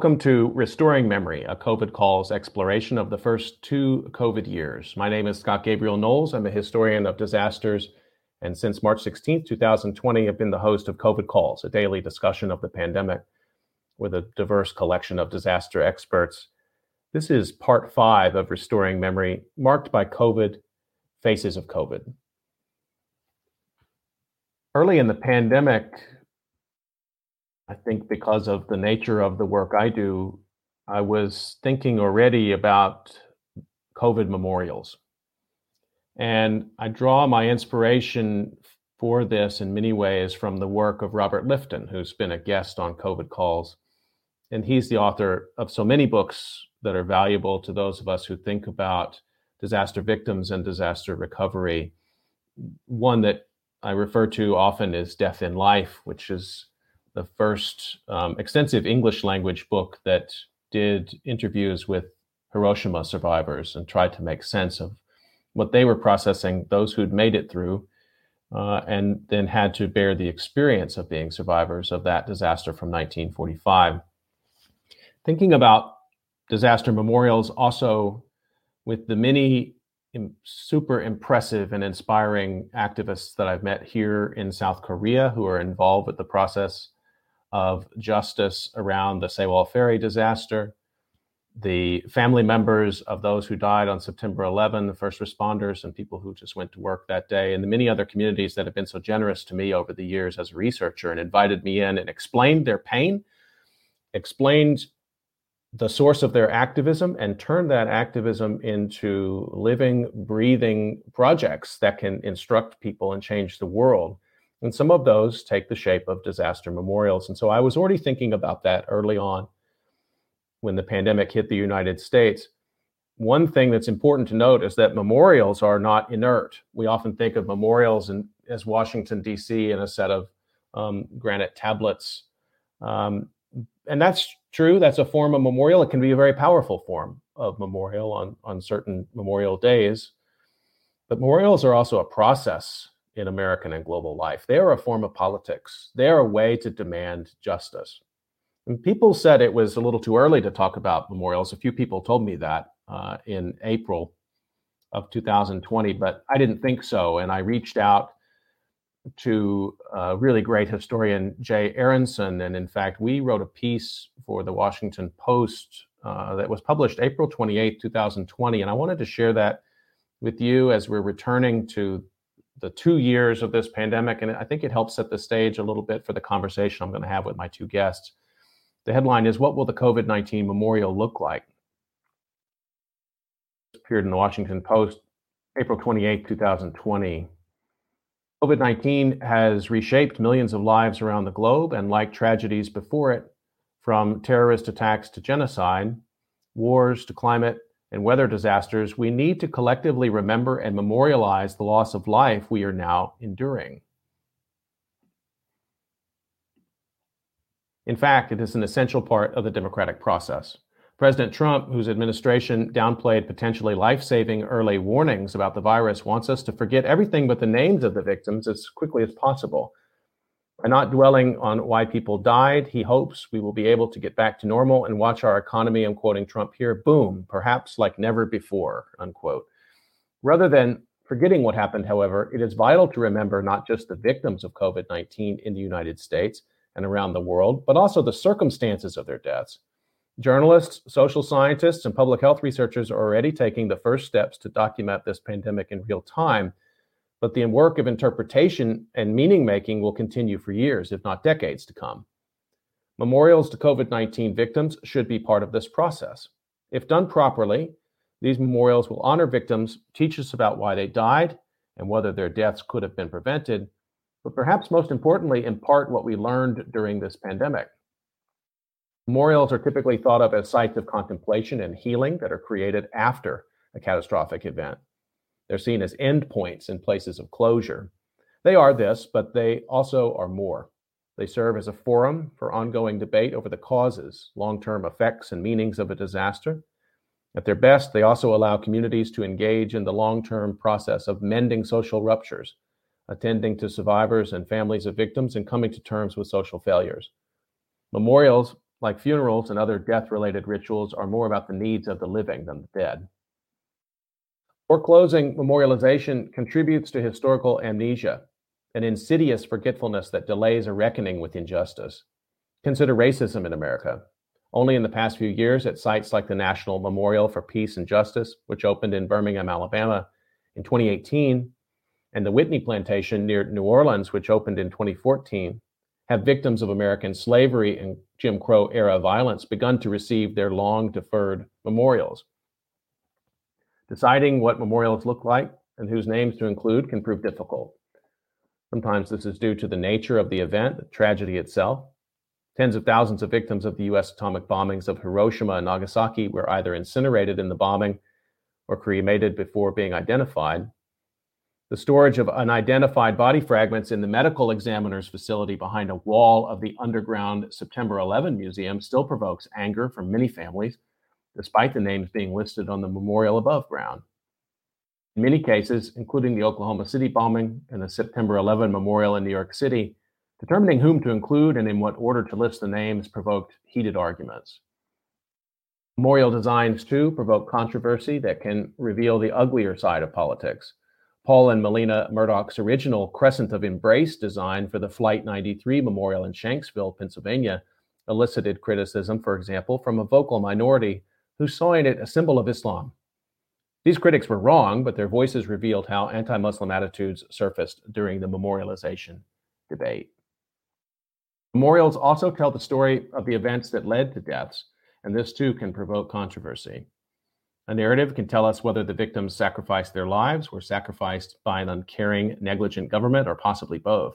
Welcome to Restoring Memory, a COVID Calls exploration of the first two COVID years. My name is Scott Gabriel Knowles. I'm a historian of disasters, and since March 16, 2020, I've been the host of COVID Calls, a daily discussion of the pandemic with a diverse collection of disaster experts. This is part five of Restoring Memory, marked by COVID, Faces of COVID. Early in the pandemic, I think because of the nature of the work I do, I was thinking already about COVID memorials. And I draw my inspiration for this in many ways from the work of Robert Lifton, who's been a guest on COVID calls. And he's the author of so many books that are valuable to those of us who think about disaster victims and disaster recovery. One that I refer to often is Death in Life, which is the first um, extensive English language book that did interviews with Hiroshima survivors and tried to make sense of what they were processing, those who'd made it through, uh, and then had to bear the experience of being survivors of that disaster from 1945. Thinking about disaster memorials also with the many super impressive and inspiring activists that I've met here in South Korea who are involved with the process of justice around the Sewol Ferry disaster, the family members of those who died on September 11, the first responders and people who just went to work that day, and the many other communities that have been so generous to me over the years as a researcher and invited me in and explained their pain, explained the source of their activism, and turned that activism into living, breathing projects that can instruct people and change the world. And some of those take the shape of disaster memorials. And so I was already thinking about that early on when the pandemic hit the United States. One thing that's important to note is that memorials are not inert. We often think of memorials in, as Washington, D.C., and a set of um, granite tablets. Um, and that's true. That's a form of memorial. It can be a very powerful form of memorial on, on certain memorial days. But memorials are also a process in American and global life. They are a form of politics. They are a way to demand justice. And people said it was a little too early to talk about memorials. A few people told me that uh, in April of 2020, but I didn't think so. And I reached out to a really great historian, Jay Aronson. And in fact, we wrote a piece for the Washington Post uh, that was published April 28, 2020. And I wanted to share that with you as we're returning to the two years of this pandemic, and I think it helps set the stage a little bit for the conversation I'm going to have with my two guests. The headline is What Will the COVID 19 Memorial Look Like? It appeared in the Washington Post April 28, 2020. COVID 19 has reshaped millions of lives around the globe, and like tragedies before it, from terrorist attacks to genocide, wars to climate and weather disasters, we need to collectively remember and memorialize the loss of life we are now enduring. In fact, it is an essential part of the democratic process. President Trump, whose administration downplayed potentially life saving early warnings about the virus, wants us to forget everything but the names of the victims as quickly as possible by not dwelling on why people died, he hopes we will be able to get back to normal and watch our economy, I'm quoting Trump here, boom, perhaps like never before, unquote. Rather than forgetting what happened, however, it is vital to remember not just the victims of COVID 19 in the United States and around the world, but also the circumstances of their deaths. Journalists, social scientists, and public health researchers are already taking the first steps to document this pandemic in real time but the work of interpretation and meaning making will continue for years, if not decades to come. Memorials to COVID 19 victims should be part of this process. If done properly, these memorials will honor victims, teach us about why they died and whether their deaths could have been prevented, but perhaps most importantly, impart what we learned during this pandemic. Memorials are typically thought of as sites of contemplation and healing that are created after a catastrophic event. They're seen as endpoints in places of closure. They are this, but they also are more. They serve as a forum for ongoing debate over the causes, long term effects, and meanings of a disaster. At their best, they also allow communities to engage in the long term process of mending social ruptures, attending to survivors and families of victims, and coming to terms with social failures. Memorials like funerals and other death related rituals, are more about the needs of the living than the dead. Foreclosing memorialization contributes to historical amnesia, an insidious forgetfulness that delays a reckoning with injustice. Consider racism in America. Only in the past few years, at sites like the National Memorial for Peace and Justice, which opened in Birmingham, Alabama in 2018, and the Whitney Plantation near New Orleans, which opened in 2014, have victims of American slavery and Jim Crow era violence begun to receive their long deferred memorials. Deciding what memorials look like and whose names to include can prove difficult. Sometimes this is due to the nature of the event, the tragedy itself. Tens of thousands of victims of the US atomic bombings of Hiroshima and Nagasaki were either incinerated in the bombing or cremated before being identified. The storage of unidentified body fragments in the medical examiner's facility behind a wall of the underground September 11 museum still provokes anger from many families, despite the names being listed on the memorial above ground. In many cases, including the Oklahoma City bombing and the September 11 memorial in New York City, determining whom to include and in what order to list the names provoked heated arguments. Memorial designs, too, provoke controversy that can reveal the uglier side of politics. Paul and Melina Murdoch's original Crescent of Embrace design for the Flight 93 Memorial in Shanksville, Pennsylvania, elicited criticism, for example, from a vocal minority who saw in it a symbol of Islam. These critics were wrong, but their voices revealed how anti Muslim attitudes surfaced during the memorialization debate. Memorials also tell the story of the events that led to deaths, and this too can provoke controversy. A narrative can tell us whether the victims sacrificed their lives, were sacrificed by an uncaring, negligent government, or possibly both.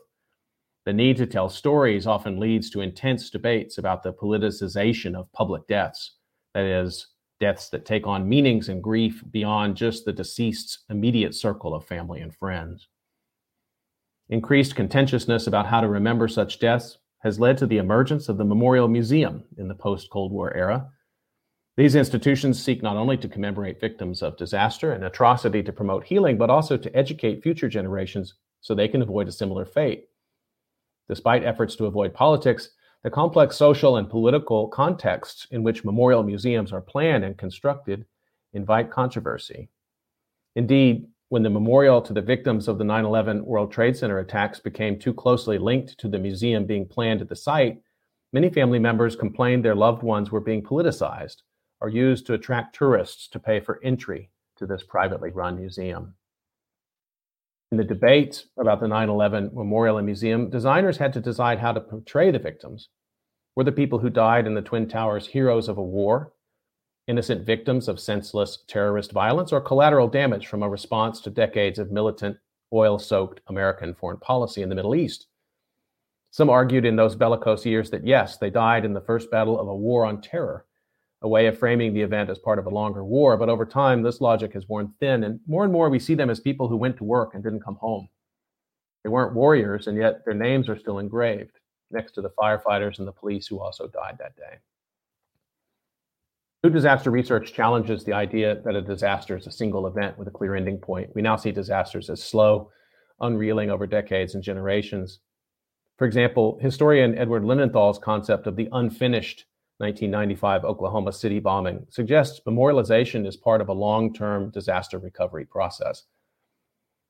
The need to tell stories often leads to intense debates about the politicization of public deaths, that is, deaths that take on meanings and grief beyond just the deceased's immediate circle of family and friends. Increased contentiousness about how to remember such deaths has led to the emergence of the Memorial Museum in the post Cold War era, these institutions seek not only to commemorate victims of disaster and atrocity to promote healing, but also to educate future generations so they can avoid a similar fate. Despite efforts to avoid politics, the complex social and political contexts in which memorial museums are planned and constructed invite controversy. Indeed, when the memorial to the victims of the 9 11 World Trade Center attacks became too closely linked to the museum being planned at the site, many family members complained their loved ones were being politicized or used to attract tourists to pay for entry to this privately run museum. In the debate about the 9 11 Memorial and Museum, designers had to decide how to portray the victims. Were the people who died in the Twin Towers heroes of a war, innocent victims of senseless terrorist violence, or collateral damage from a response to decades of militant, oil soaked American foreign policy in the Middle East? Some argued in those bellicose years that yes, they died in the first battle of a war on terror, a way of framing the event as part of a longer war. But over time, this logic has worn thin, and more and more we see them as people who went to work and didn't come home. They weren't warriors, and yet their names are still engraved next to the firefighters and the police who also died that day. New disaster research challenges the idea that a disaster is a single event with a clear ending point. We now see disasters as slow, unreeling over decades and generations. For example, historian Edward Linenthal's concept of the unfinished 1995 Oklahoma City bombing suggests memorialization is part of a long term disaster recovery process.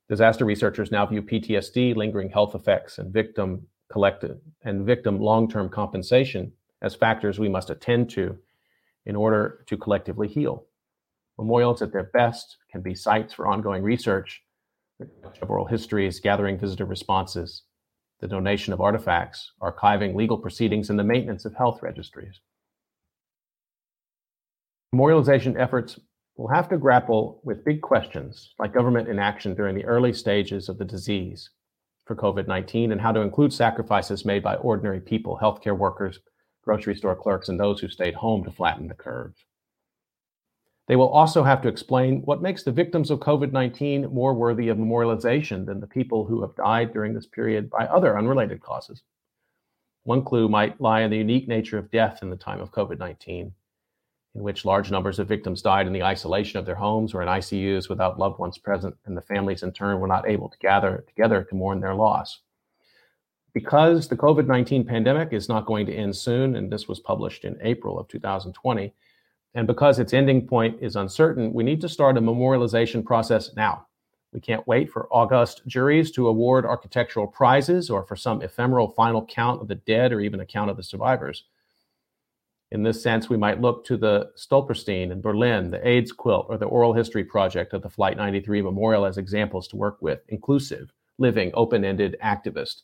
Disaster researchers now view PTSD, lingering health effects, and victim collective and victim long term compensation as factors we must attend to in order to collectively heal. Memorials at their best can be sites for ongoing research, oral histories, gathering visitor responses, the donation of artifacts, archiving legal proceedings, and the maintenance of health registries. Memorialization efforts will have to grapple with big questions like government inaction during the early stages of the disease for COVID 19 and how to include sacrifices made by ordinary people, healthcare workers, grocery store clerks, and those who stayed home to flatten the curve. They will also have to explain what makes the victims of COVID 19 more worthy of memorialization than the people who have died during this period by other unrelated causes. One clue might lie in the unique nature of death in the time of COVID 19 in which large numbers of victims died in the isolation of their homes or in ICUs without loved ones present, and the families in turn were not able to gather together to mourn their loss. because the COVID 19 pandemic is not going to end soon, and this was published in April of 2020, and because its ending point is uncertain, we need to start a memorialization process now. We can't wait for august juries to award architectural prizes or for some ephemeral final count of the dead or even a count of the survivors. In this sense, we might look to the Stolperstein in Berlin, the AIDS quilt, or the oral history project of the Flight 93 Memorial as examples to work with. Inclusive, living, open ended activist,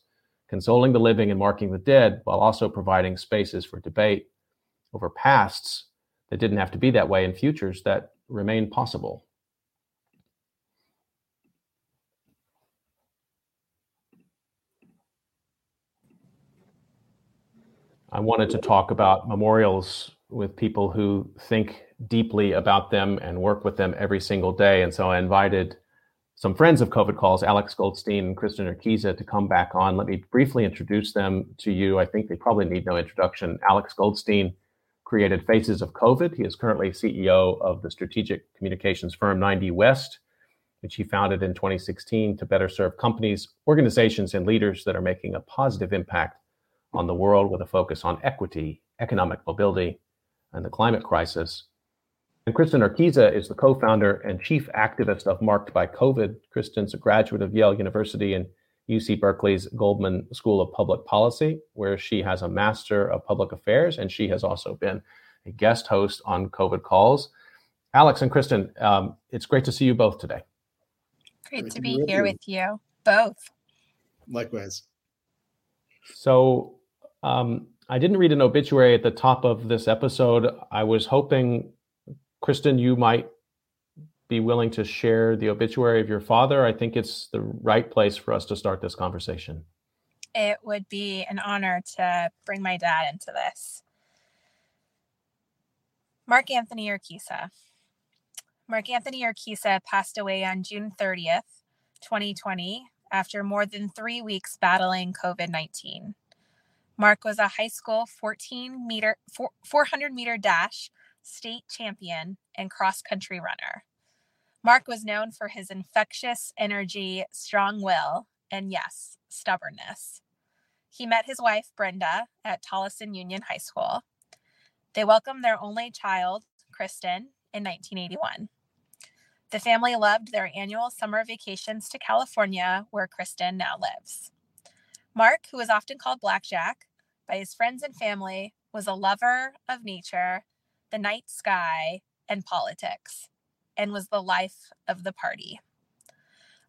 consoling the living and marking the dead while also providing spaces for debate over pasts that didn't have to be that way and futures that remain possible. I wanted to talk about memorials with people who think deeply about them and work with them every single day. And so I invited some friends of COVID calls, Alex Goldstein and Kristen Urquiza, to come back on. Let me briefly introduce them to you. I think they probably need no introduction. Alex Goldstein created Faces of COVID. He is currently CEO of the strategic communications firm 90 West, which he founded in 2016 to better serve companies, organizations, and leaders that are making a positive impact on the world with a focus on equity, economic mobility, and the climate crisis. And Kristen Urquiza is the co founder and chief activist of Marked by COVID. Kristen's a graduate of Yale University and UC Berkeley's Goldman School of Public Policy, where she has a Master of Public Affairs, and she has also been a guest host on COVID calls. Alex and Kristen, um, it's great to see you both today. Great, great to, be, be here with you both. Likewise. So, um, I didn't read an obituary at the top of this episode. I was hoping, Kristen, you might be willing to share the obituary of your father. I think it's the right place for us to start this conversation. It would be an honor to bring my dad into this. Mark Anthony Urquiza. Mark Anthony Urquiza passed away on June 30th, 2020, after more than three weeks battling COVID 19. Mark was a high school 14 meter, 400 meter dash state champion and cross country runner. Mark was known for his infectious energy, strong will, and yes, stubbornness. He met his wife, Brenda, at Tolleson Union High School. They welcomed their only child, Kristen, in 1981. The family loved their annual summer vacations to California, where Kristen now lives. Mark, who was often called Blackjack, by his friends and family was a lover of nature, the night sky, and politics, and was the life of the party.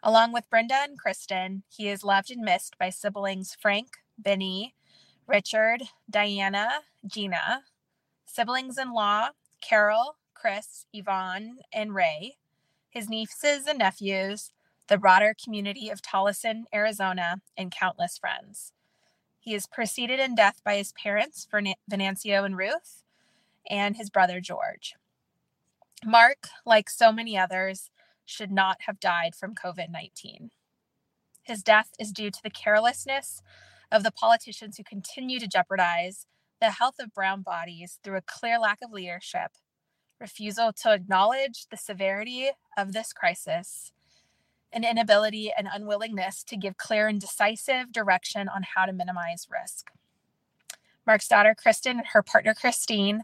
Along with Brenda and Kristen, he is loved and missed by siblings Frank, Benny, Richard, Diana, Gina, siblings in law Carol, Chris, Yvonne, and Ray, his nieces and nephews, the broader community of Tolleson, Arizona, and countless friends. He is preceded in death by his parents, Venancio and Ruth, and his brother George. Mark, like so many others, should not have died from COVID 19. His death is due to the carelessness of the politicians who continue to jeopardize the health of brown bodies through a clear lack of leadership, refusal to acknowledge the severity of this crisis, an inability and unwillingness to give clear and decisive direction on how to minimize risk. Mark's daughter, Kristen, and her partner, Christine,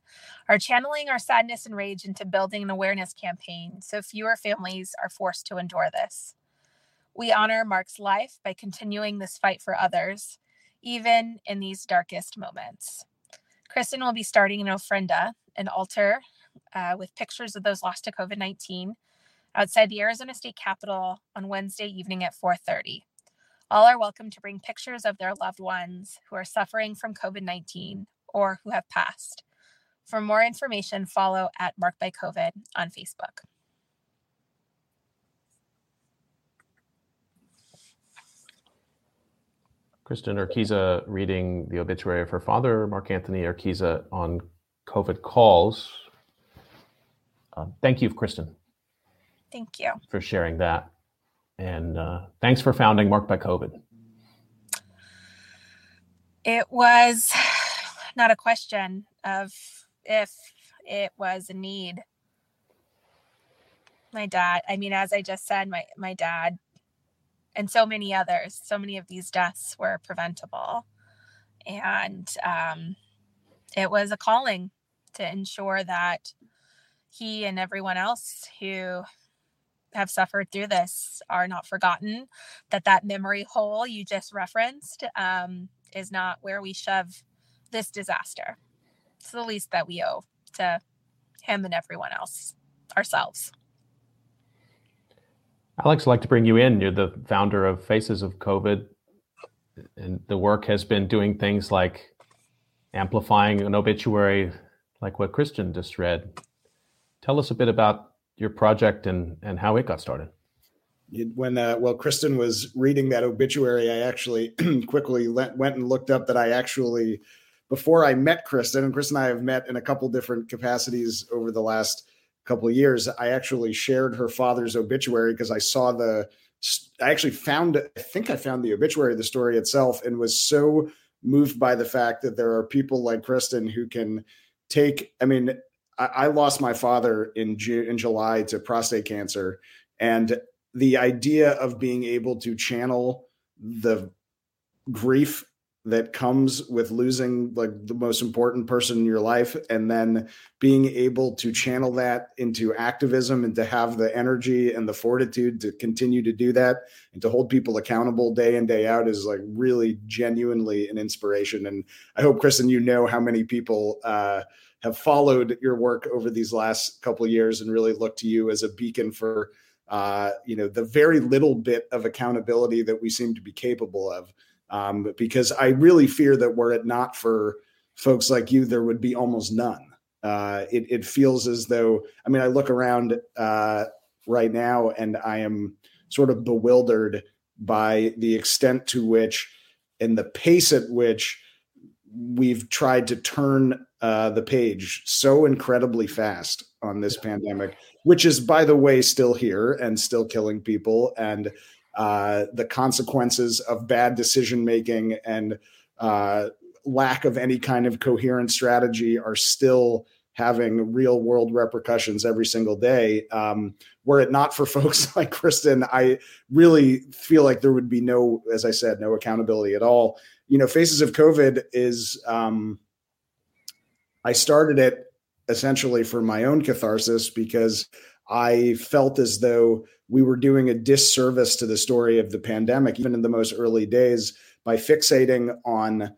are channeling our sadness and rage into building an awareness campaign so fewer families are forced to endure this. We honor Mark's life by continuing this fight for others, even in these darkest moments. Kristen will be starting an ofrenda, an altar uh, with pictures of those lost to COVID 19 outside the Arizona State Capitol on Wednesday evening at 4:30. All are welcome to bring pictures of their loved ones who are suffering from COVID-19 or who have passed. For more information, follow at Marked by COVID on Facebook. Kristen Urquiza reading the obituary of her father, Mark Anthony Urquiza, on COVID calls. Uh, thank you, Kristen. Thank you for sharing that. And uh, thanks for founding Marked by COVID. It was not a question of if it was a need. My dad, I mean, as I just said, my, my dad and so many others. So many of these deaths were preventable. And um, it was a calling to ensure that he and everyone else who have suffered through this are not forgotten that that memory hole you just referenced um, is not where we shove this disaster. It's the least that we owe to him and everyone else ourselves. Alex i'd like to bring you in. You're the founder of faces of covid and the work has been doing things like amplifying an obituary like what Kristen just read. Tell us a bit about your project and and how it got started. When uh, well, Kristen was reading that obituary, I actually quickly went and looked up that I actually before I met Kristen, and Kristen and I have met in a couple different capacities over the last couple of years. I actually shared her father's obituary because I saw the. I actually found. I think I found the obituary, the story itself, and was so moved by the fact that there are people like Kristen who can take. I mean, I, lost my father in June, in July to prostate cancer, and the idea of being able to channel the grief that comes with losing like the most important person in your life and then being able to channel that into activism and to have the energy and the fortitude to continue to do that and to hold people accountable day in day out is like really genuinely an inspiration. And i hope kristen you know how many people uh have followed your work over these last couple years and really look to you as a beacon for uh, you know the very little bit of accountability that we seem to be capable of. Um, because i really fear that were it not for folks like you there would be almost none. Uh, it, it, feels as though i mean i look around uh, right now and i am sort of bewildered by the extent to which and the pace at which we've tried to turn uh, the page so incredibly fast on this pandemic, which is, by the way, still here and still killing people, and uh, the consequences of bad decision making and uh, lack of any kind of coherent strategy are still having real world repercussions every single day. Um, were it not for folks like Kristen, I really feel like there would be no, as I said, no accountability at all. You know, Faces of COVID is. Um, I started it essentially for my own catharsis because I felt as though we were doing a disservice to the story of the pandemic, even in the most early days, by fixating on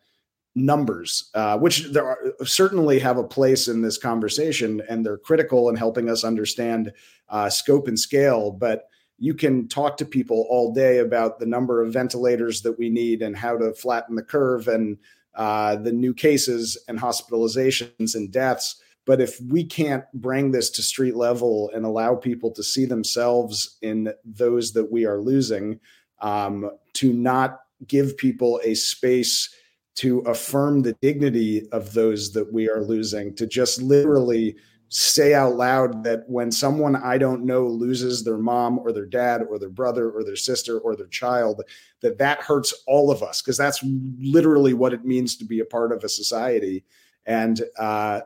numbers, uh, which there are, certainly have a place in this conversation, and they're critical in helping us understand uh, scope and scale. But you can talk to people all day about the number of ventilators that we need and how to flatten the curve and uh, the new cases and hospitalizations and deaths. But if we can't bring this to street level and allow people to see themselves in those that we are losing, um, to not give people a space to affirm the dignity of those that we are losing, to just literally say out loud that when someone I don't know loses their mom or their dad or their brother or their sister or their child, that that hurts all of us because that's literally what it means to be a part of a society. And uh,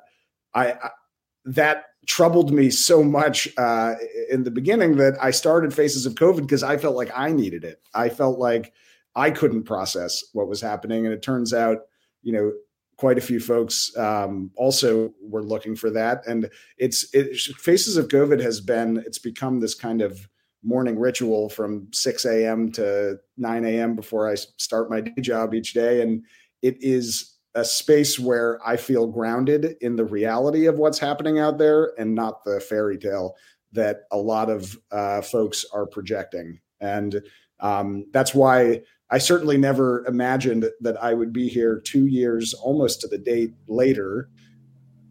I, I, that troubled me so much uh, in the beginning that I started Faces of COVID because I felt like I needed it. I felt like I couldn't process what was happening, and it turns out, you know, quite a few folks um, also were looking for that. And it's it, Faces of COVID has been it's become this kind of morning ritual from 6 a.m. to 9 a.m. before I start my day job each day, and it is a space where I feel grounded in the reality of what's happening out there and not the fairy tale that a lot of uh, folks are projecting. And um, that's why I certainly never imagined that I would be here two years almost to the date later.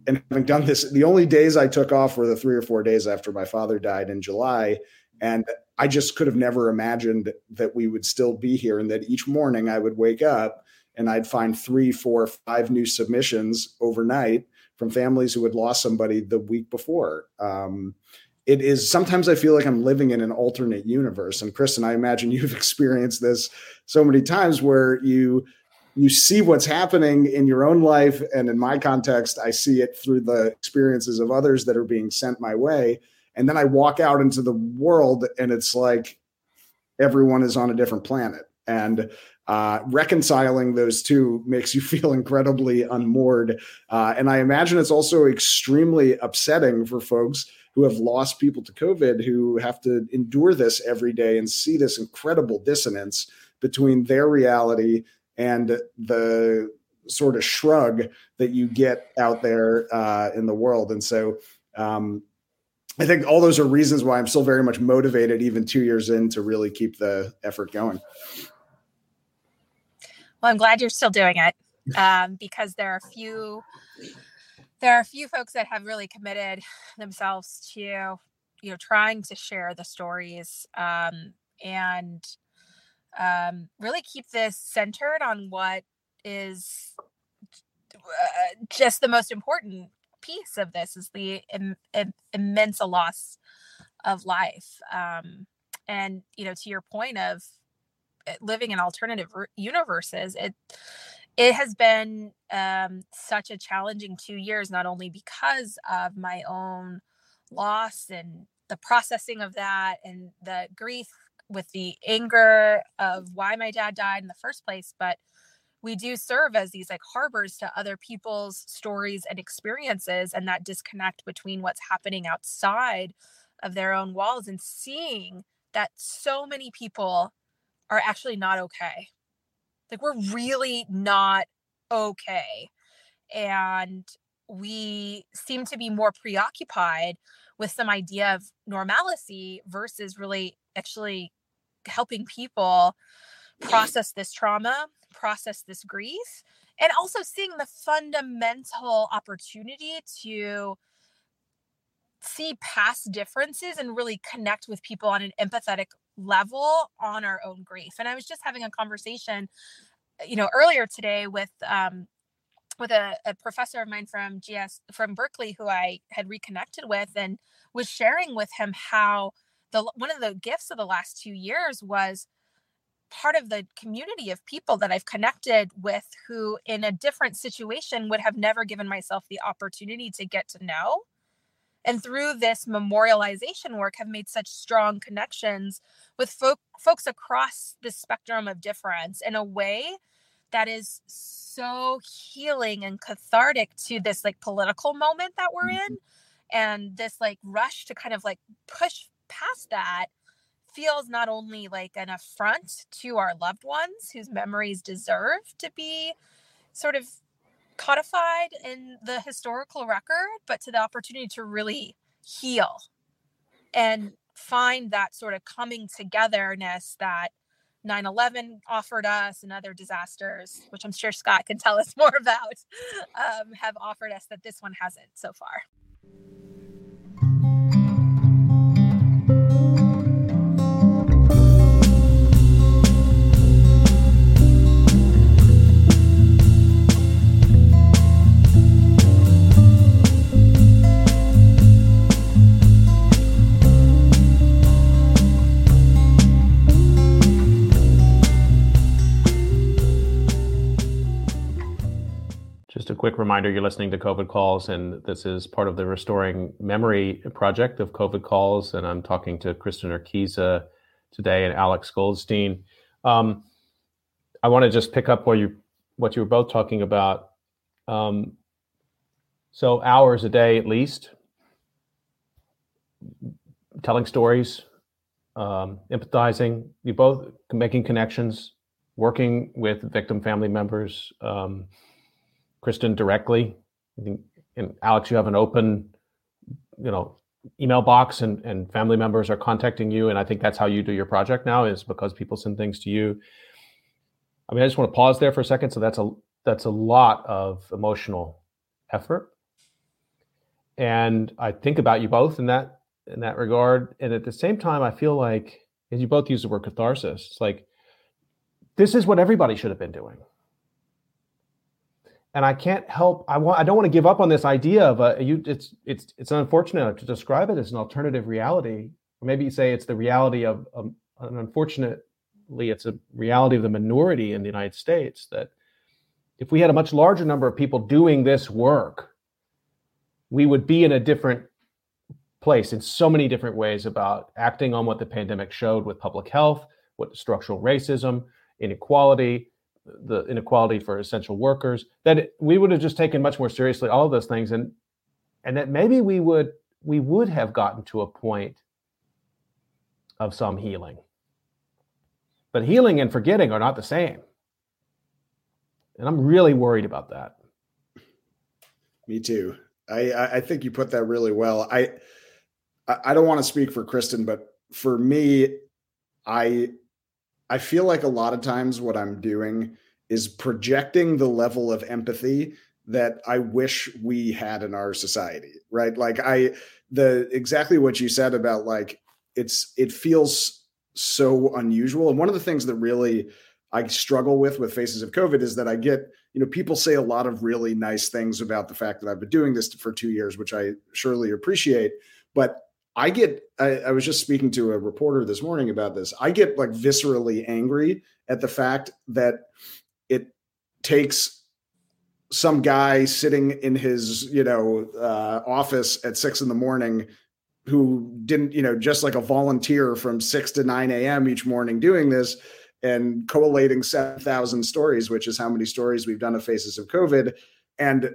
And having done this, the only days I took off were the three or four days after my father died in July. And I just could have never imagined that we would still be here and that each morning I would wake up and I'd find three, four, five new submissions overnight from families who had lost somebody the week before. Um, it is sometimes I feel like I'm living in an alternate universe. And Kristen, I imagine you've experienced this so many times where you you see what's happening in your own life and in my context i see it through the experiences of others that are being sent my way and then i walk out into the world and it's like everyone is on a different planet. And uh, reconciling those two makes you feel incredibly unmoored. Uh, and I imagine it's also extremely upsetting for folks who have lost people to COVID who have to endure this every day and see this incredible dissonance between their reality and the sort of shrug that you get out there uh, in the world. And so um, I think all those are reasons why I'm still very much motivated, even two years in, to really keep the effort going. Well, I'm glad you're still doing it um, because there are a few there are a few folks that have really committed themselves to you know trying to share the stories um, and um, really keep this centered on what is uh, just the most important piece of this is the Im- Im- immense loss of life um, and you know to your point of eh, living in alternative universes it it has been um, such a challenging two years not only because of my own loss and the processing of that and the grief with the anger of why my dad died in the first place but we do serve as these like harbors to other people's stories and experiences and that disconnect between what's happening outside of their own walls and seeing that so many people are actually not okay like we're really not okay and we seem to be more preoccupied with some idea of normalcy versus really actually helping people process this trauma process this grief and also seeing the fundamental opportunity to see past differences and really connect with people on an empathetic level on our own grief and i was just having a conversation you know earlier today with um with a, a professor of mine from gs from berkeley who i had reconnected with and was sharing with him how the one of the gifts of the last two years was part of the community of people that I've connected with who, in a different situation, would have never given myself the opportunity to get to know. And through this memorialization work, have made such strong connections with folk, folks across the spectrum of difference in a way that is so healing and cathartic to this like political moment that we're mm-hmm. in and this like rush to kind of like push past that feels not only like an affront to our loved ones whose memories deserve to be sort of codified in the historical record, but to the opportunity to really heal. And find that sort of coming togetherness that 9 11 offered us and other disasters, which I'm sure Scott can tell us more about, um, have offered us that this one hasn't so far. Quick reminder you're listening to COVID Calls, and this is part of the Restoring Memory project of COVID Calls. And I'm talking to Kristen Urquiza today and Alex Goldstein. Um, I want to just pick up where you what you were both talking about. Um, so hours a day at least, telling stories, um, empathizing. You both making connections, working with victim family members. Um, Kristen directly. I think, and Alex, you have an open, you know, email box, and and family members are contacting you, and I think that's how you do your project now is because people send things to you. I mean, I just want to pause there for a second. So that's a that's a lot of emotional effort, and I think about you both in that in that regard. And at the same time, I feel like, as you both use the word catharsis, it's like this is what everybody should have been doing and I can't help. I want. I don't want to give up on this idea of a. You. It's. It's. It's unfortunate to describe it as an alternative reality. Or maybe you say it's the reality of. Um, and unfortunately, it's a reality of the minority in the United States that if we had a much larger number of people doing this work, we would be in a different place in so many different ways about acting on what the pandemic showed with public health, what structural racism, inequality, the inequality for essential workers, that we would have just taken much more seriously all of those things, and and that maybe we would we would have gotten to a point of some healing. But healing and forgetting are not the same. And I'm really worried about that. Me too. I, I think you put that really well. I I don't want to speak for Kristen, but for me, I I feel like a lot of times what I'm doing is projecting the level of empathy that I wish we had in our society, right? Like I the exactly what you said about like it's it feels so unusual. And one of the things that really I struggle with with Faces of COVID is that I get, you know, people say a lot of really nice things about the fact that I've been doing this for two years, which I surely appreciate. But I get, I, I was just speaking to a reporter this morning about this. I get like viscerally angry at the fact that it takes some guy sitting in his, you know, uh, office at six in the morning who didn't, you know, just like a volunteer from six to 9 a.m. each morning doing this and collating 7,000 stories, which is how many stories we've done of Faces of COVID. And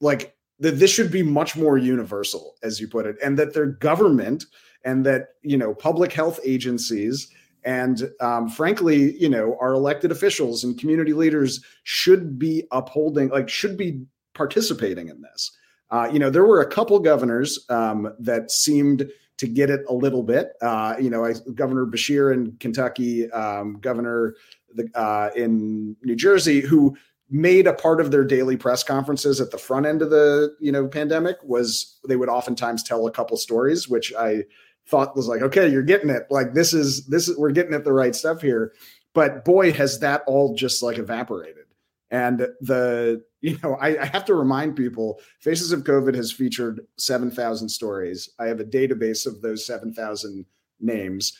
like that this should be much more universal, as you put it, and that their government and that, you know, public health agencies and um, frankly, you know, our elected officials and community leaders should be upholding, like, should be participating in this. Uh, you know, there were a couple governors um, that seemed to get it a little bit. Uh, you know, I, Governor Beshear in Kentucky, um, Governor the, uh, in New Jersey, who made a part of their daily press conferences at the front end of the you know pandemic was they would oftentimes tell a couple stories, which I thought was like, okay, you're getting it. Like this is this is we're getting at the right stuff here. But boy, has that all just like evaporated. And the, you know, I, I, have to remind people Faces of COVID has featured 7,000 stories. I have a database of those 7,000 names.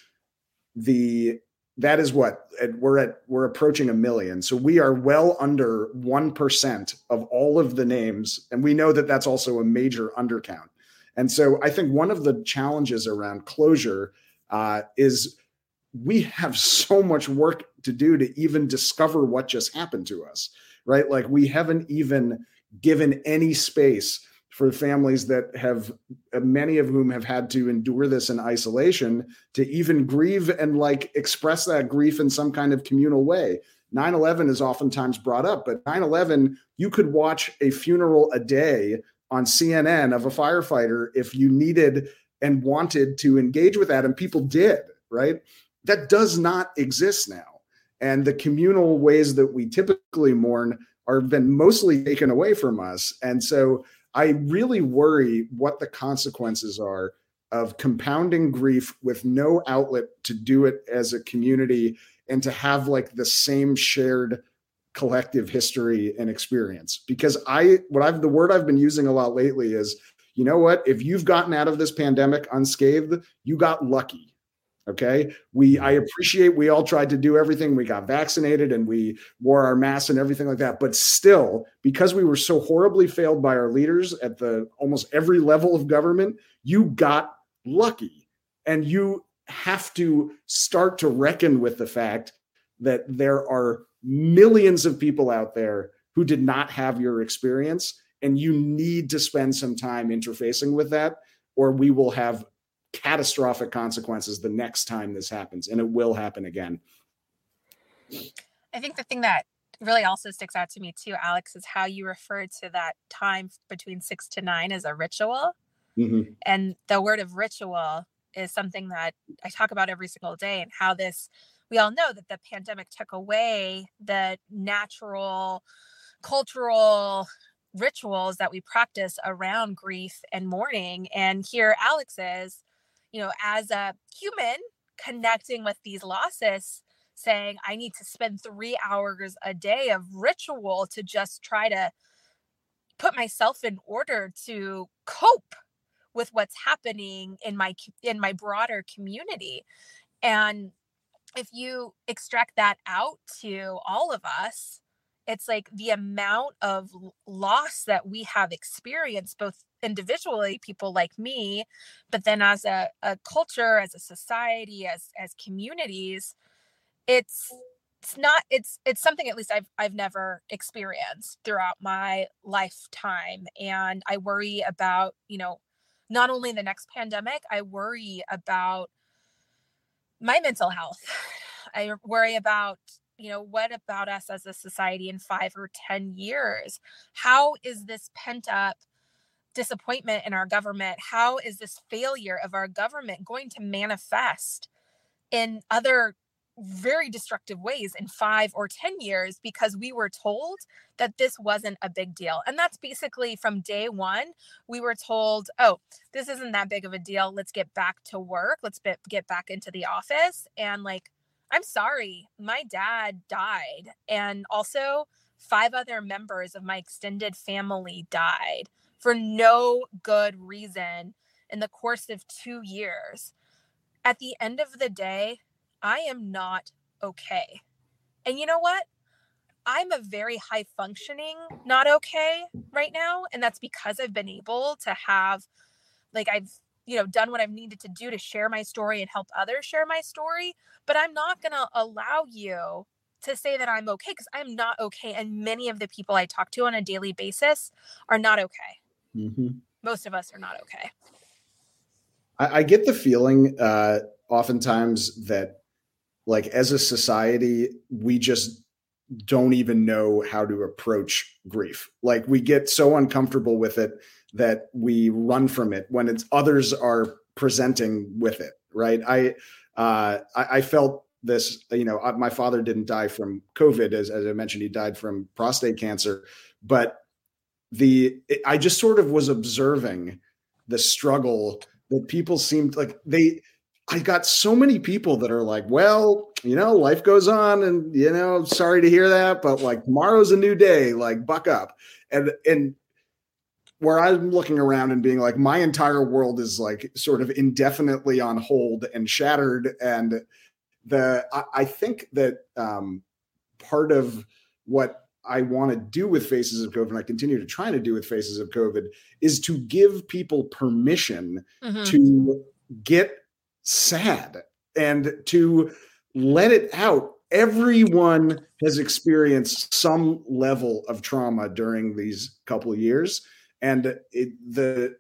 The, that is what we're at, we're approaching a million. So we are well under 1% of all of the names. And we know that that's also a major undercount. And so I think one of the challenges around closure uh, is we have so much work to do to even discover what just happened to us, right? Like we haven't even given any space for families that have uh, many of whom have had to endure this in isolation to even grieve and like express that grief in some kind of communal way 9-11 is oftentimes brought up but 9-11 you could watch a funeral a day on cnn of a firefighter if you needed and wanted to engage with that and people did right that does not exist now. And the communal ways that we typically mourn are been mostly taken away from us. And so I really worry what the consequences are of compounding grief with no outlet to do it as a community and to have like the same shared collective history and experience. Because i what i've the word i've been using a lot lately is you know what? If you've gotten out of this pandemic unscathed you got lucky Okay. We, I mm-hmm. appreciate we all tried to do everything. We got vaccinated and we wore our masks and everything like that. But still, because we were so horribly failed by our leaders at the almost every level of government, you got lucky. And you have to start to reckon with the fact that there are millions of people out there who did not have your experience. And you need to spend some time interfacing with that, or we will have catastrophic consequences the next time this happens, and it will happen again. I think the thing that really also sticks out to me too, Alex, is how you referred to that time between six to nine as a ritual. Mm-hmm. And the word of ritual is something that I talk about every single day, and how this, we all know that the pandemic took away the natural, cultural rituals that we practice around grief and mourning. And here Alex is you know, as a human connecting with these losses, saying, I need to spend three hours a day of ritual to just try to put myself in order to cope with what's happening in my in my broader community. And if you extract that out to all of us it's like the amount of loss that we have experienced both individually people like me but then as a, a culture as a society as as communities it's it's not it's it's something at least I've I've never experienced throughout my lifetime and I worry about, you know, not only the next pandemic, I worry about my mental health. I worry about, you know, what about us as a society in 5 or 10 years? How is this pent up disappointment in our government? How is this failure of our government going to manifest in other very destructive ways in five or 10 years because we were told that this wasn't a big deal. And that's basically from day one, we were told, oh, this isn't that big of a deal. Let's get back to work. Let's get back into the office. And like, I'm sorry, my dad died. And also, five other members of my extended family died for no good reason in the course of two years. At the end of the day, I am not okay. And you know what? I'm a very high functioning, not okay right now. And that's because I've been able to have, like, I've, you know, done what I've needed to do to share my story and help others share my story. But I'm not going to allow you to say that I'm okay because I'm not okay. And many of the people I talk to on a daily basis are not okay. Mm-hmm. Most of us are not okay. I, I get the feeling uh, oftentimes that like as a society we just don't even know how to approach grief like we get so uncomfortable with it that we run from it when it's others are presenting with it right i uh i, I felt this you know uh, my father didn't die from covid as, as i mentioned he died from prostate cancer but the i just sort of was observing the struggle that people seemed like they I got so many people that are like, well, you know, life goes on and you know, sorry to hear that, but like tomorrow's a new day, like buck up. And and where I'm looking around and being like, my entire world is like sort of indefinitely on hold and shattered. And the I, I think that um part of what I want to do with Faces of COVID, and I continue to try to do with Faces of COVID, is to give people permission mm-hmm. to get sad and to let it out. Everyone has experienced some level of trauma during these couple of years, and it, the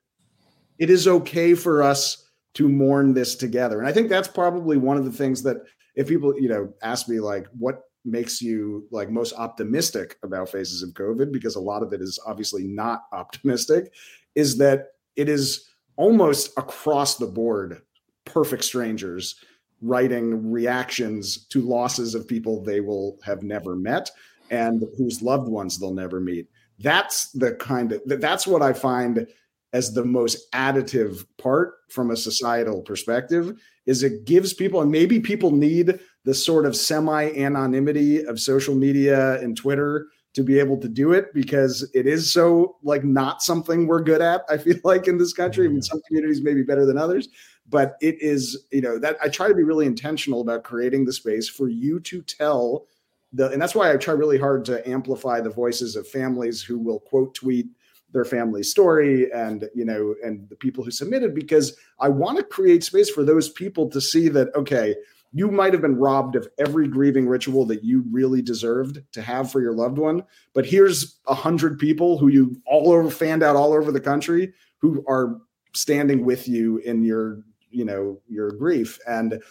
it is okay for us to mourn this together. And I think that's probably one of the things that if people, you know, ask me like what makes you like most optimistic about Faces of COVID, because a lot of it is obviously not optimistic, is that it is almost across the board perfect strangers writing reactions to losses of people they will have never met and whose loved ones they'll never meet. That's the kind of that's what I find as the most additive part from a societal perspective is it gives people and maybe people need the sort of semi anonymity of social media and Twitter to be able to do it because it is so like not something we're good at i feel like in this country. I mean, some communities may be better than others but it is you know that i try to be really intentional about creating the space for you to tell the and that's why i try really hard to amplify the voices of families who will quote tweet their family story and you know and the people who submitted because i want to create space for those people to see that okay you might have been robbed of every grieving ritual that you really deserved to have for your loved one but here's a hundred people who you all over fanned out all over the country who are standing with you in your you know your grief. And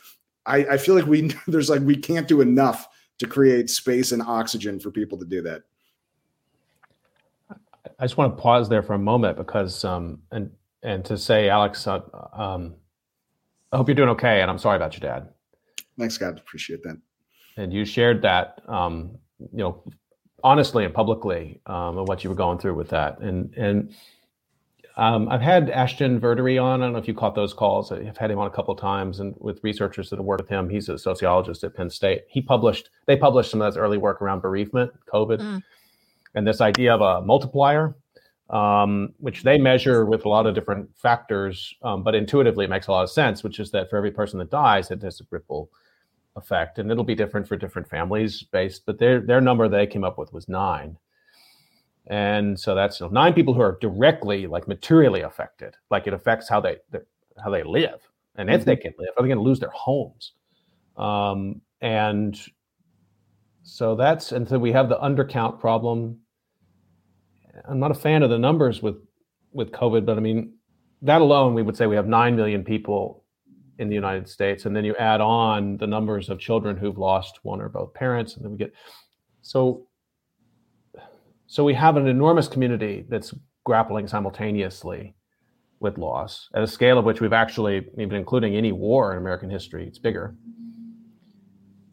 i i feel like we there's like we can't do enough to create space and oxygen for people to do that. I just want to pause there for a moment because um and and to say alex uh, um i hope you're doing okay and i'm sorry about your dad thanks god appreciate that and you shared that um you know honestly and publicly um, of what you were going through with that and and um, I've had Ashton Verdery on. I don't know if you caught those calls. I've had him on a couple of times, and with researchers that have worked with him. He's a sociologist at Penn State. He published. They published some of his early work around bereavement, COVID, mm. and this idea of a multiplier, um, which they measure with a lot of different factors, um, but intuitively it makes a lot of sense. Which is that for every person that dies, it has a ripple effect, and it'll be different for different families based. But their their number they came up with was nine and so that's you know, nine people who are directly like materially affected like it affects how they how they live and if mm-hmm. they can live are they going to lose their homes um, and so that's and so we have the undercount problem. I'm not a fan of the numbers with with COVID, but I mean that alone, we would say we have nine million people in the United States, and then you add on the numbers of children who've lost one or both parents, and then we get so so we have an enormous community that's grappling simultaneously with loss at a scale of which we've actually, even including any war in American history, it's bigger.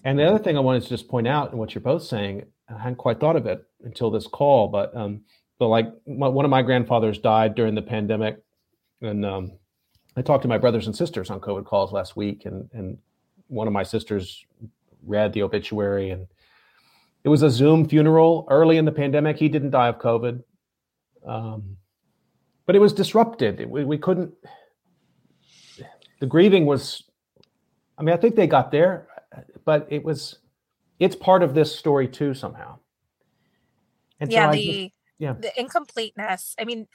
And the other thing I wanted to just point out, and what you're both saying, I hadn't quite thought of it until this call, but um, but like one of my grandfathers died during the pandemic, and um, I talked to my brothers and sisters on COVID calls last week, and and one of my sisters read the obituary, and it was a Zoom funeral early in the pandemic. He didn't die of COVID, um, but it was disrupted. We, we couldn't. The grieving was. I mean, I think they got there, but it was. It's part of this story too somehow. And yeah, so the just, yeah the incompleteness. I mean,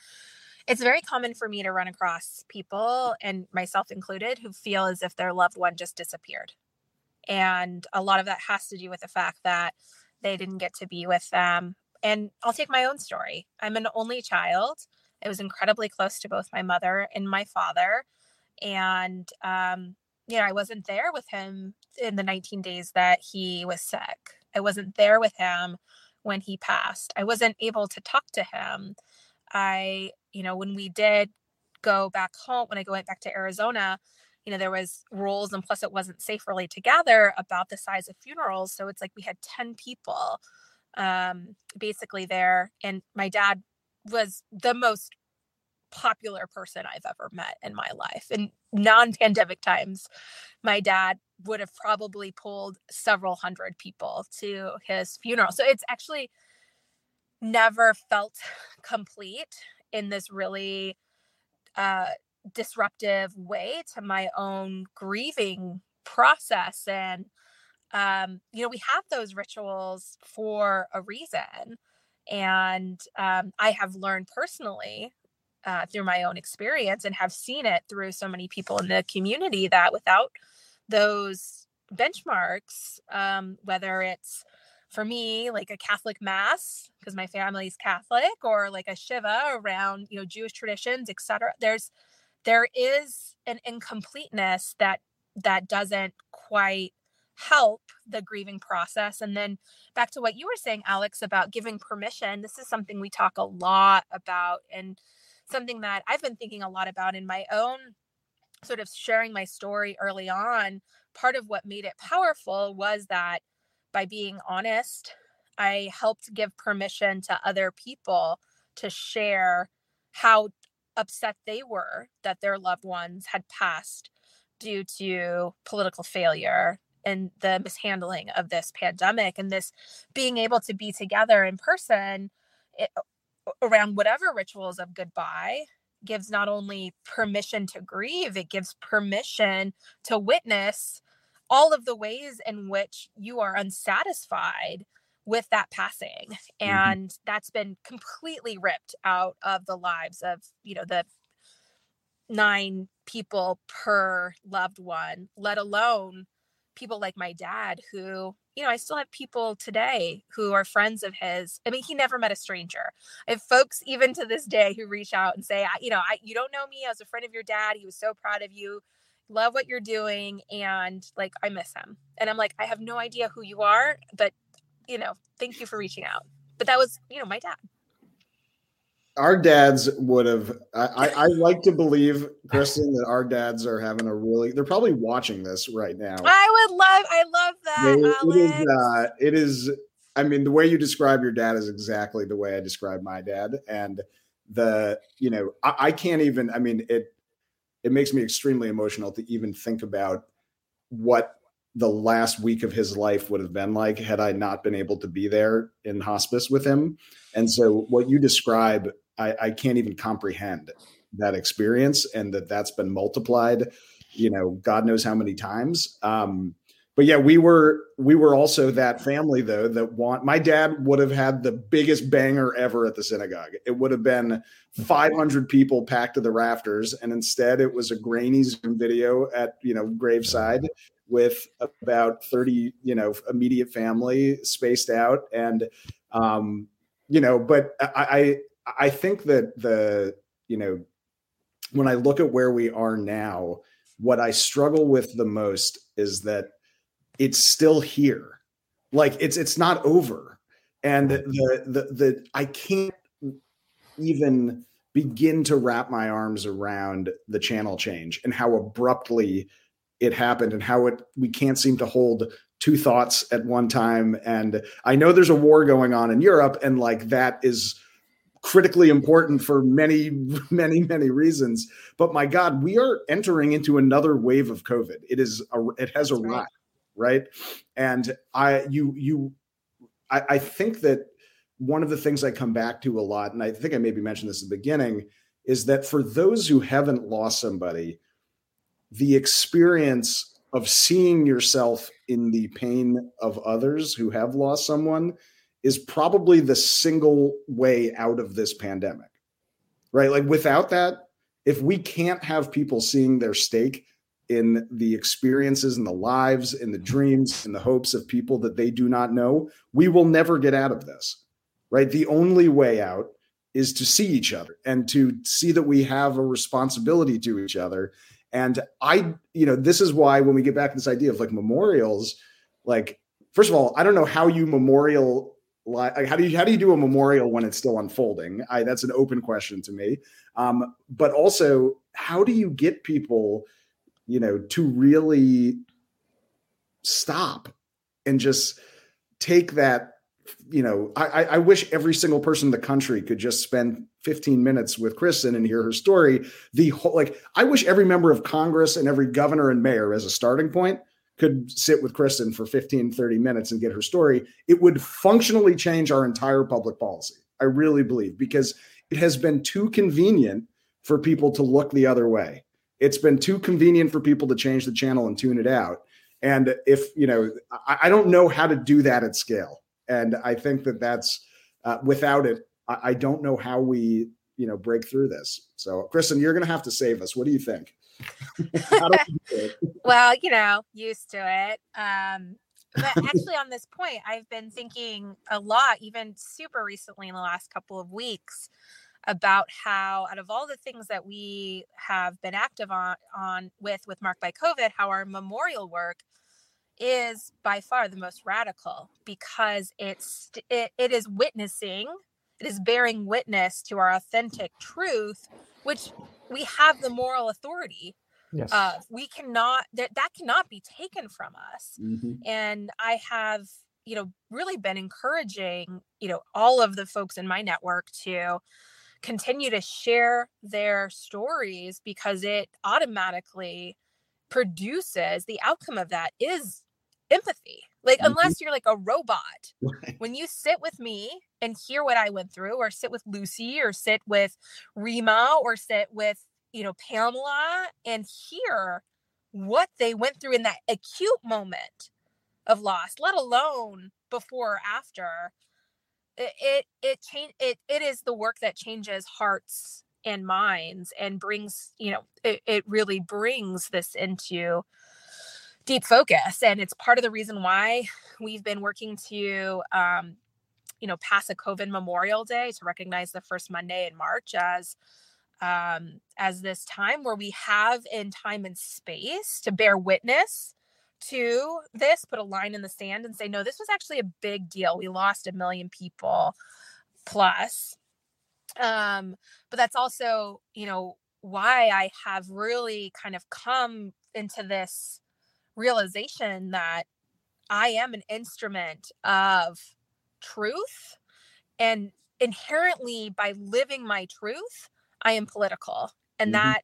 it's very common for me to run across people and myself included who feel as if their loved one just disappeared. And a lot of that has to do with the fact that they didn't get to be with them. And i'll take my own story. I'm an only child. I was incredibly close to both my mother and my father. And um, you know i wasn't there with him in the 19 days that he was sick. I wasn't there with him when he passed. I wasn't able to talk to him. I you know, when we did go back home, when I went back to Arizona, you know, there was rules and plus it wasn't safe really to gather about the size of funerals. So it's like we had 10 people um, basically there. And my dad was the most popular person I've ever met in my life. In non pandemic times, my dad would have probably pulled several hundred people to his funeral. So it's actually never felt complete in this really uh, disruptive way to my own grieving process and um, you know we have those rituals for a reason. And um, i have learned personally uh, through my own experience and have seen it through so many people in the community that without those benchmarks um, whether it's for me like a catholic mass because my family's catholic or like a shiva around you know jewish traditions etc there's there is an incompleteness that that doesn't quite help the grieving process and then back to what you were saying alex about giving permission this is something we talk a lot about and something that i've been thinking a lot about in my own sort of sharing my story early on part of what made it powerful was that by being honest, I helped give permission to other people to share how upset they were that their loved ones had passed due to political failure and the mishandling of this pandemic and this being able to be together in person eh, it, around whatever rituals of goodbye gives not only permission to grieve it gives permission to witness all of the ways in which you are unsatisfied with that passing mm-hmm. and mm-hmm. that's been completely ripped out of the lives of you know the nine people per loved one let alone people like my dad who you know i still have people today who are friends of his i mean he never met a stranger i have folks even to this day who reach out and say you know i you don't know me i was a friend of your dad he was so proud of you love what you're doing and like I miss him. And I'm like, I have no idea who you are, but you know, thank you for reaching out. But that was, you know, my dad. Our dads would have. I, I like to believe, Kristen, that our dads are having a really. They're probably watching this right now. I would love. I love that. It, it is. Uh, it is. I mean, the way you describe your dad is exactly the way I describe my dad, and the you know I, I can't even. I mean, it it makes me extremely emotional to even think about what the last week of his life would have been like had I not been able to be there in hospice with him. And so, what you describe, I, I can't even comprehend that experience, and that that's been multiplied, you know, God knows how many times. Um, but yeah, we were we were also that family though that want my dad would have had the biggest banger ever at the synagogue. It would have been 500 people packed to the rafters, and instead it was a grainy Zoom video at you know graveside with about 30 you know immediate family spaced out and um you know but i i, I think that the you know when i look at where we are now what i struggle with the most is that it's still here. Like it's it's not over. And the the the i can't even begin to wrap my arms around the channel change and how abruptly it happened and how it we can't seem to hold two thoughts at one time. And i know there's a war going on in europe and like that is critically important for many many many reasons. But my god we are entering into another wave of covid. It is a, it has arrived right. and i you you I, I think that one of the things i come back to a lot and i think i maybe mentioned this at the beginning is that for those who haven't lost somebody the experience of seeing yourself in the pain of others who have lost someone is probably the single way out of this pandemic. Right? Like without that, if we can't have people seeing their stake in the experiences and the lives and the dreams and the hopes of people that they do not know, we will never get out of this. Right? The only way out is to see each other and to see that we have a responsibility to each other and I, you know, this is why when we get back to this idea of like memorials, like first of all, I don't know how you memorial like how do you how do you do a memorial when it's still unfolding? I that's an open question to me. Um, but also, how do you get people, you know, to really stop and just take that you know, I, I wish every single person in the country could just spend 15 minutes with Kristen and hear her story. The whole, like, I wish every member of Congress and every governor and mayor, as a starting point, could sit with Kristen for 15, 30 minutes and get her story. It would functionally change our entire public policy. I really believe because it has been too convenient for people to look the other way. It's been too convenient for people to change the channel and tune it out. And if, you know, I, I don't know how to do that at scale and I think that that's uh, without it, I, I, don't know how we you know break through this. So, Kristen, you're going to have to save us. What do you think? well, you know, used to it. Um, but actually, on this point, I've been thinking a lot, even super recently in the last couple of weeks, about how out of all the things that we have been active on on with with Marked by COVID, how our memorial work is by far the most radical because it's it, it is witnessing it is bearing witness to our authentic truth which we have the moral authority yes. of we cannot that that cannot be taken from us mm-hmm. and i have you know really been encouraging you know all of the folks in my network to continue to share their stories because it automatically produces the outcome of that is empathy. Like, mm-hmm. unless you're like a robot, right. when you sit with me and hear what I went through, or sit with Lucy, or sit with Rima, or sit with, you know, Pamela and hear what they went through in that acute moment of loss, let alone before or after, it it it change it it is the work that changes hearts and minds and brings you know it, it really brings this into deep focus. And it's part of the reason why we've been working to um, you know pass a covid memorial day to recognize the first monday in march as um, as this time where we have in time and space to bear witness to this put a line in the sand and say no this was actually a big deal we lost a million people plus um but that's also you know why i have really kind of come into this realization that I am an instrument of truth and inherently by living my truth I am political and mm-hmm. that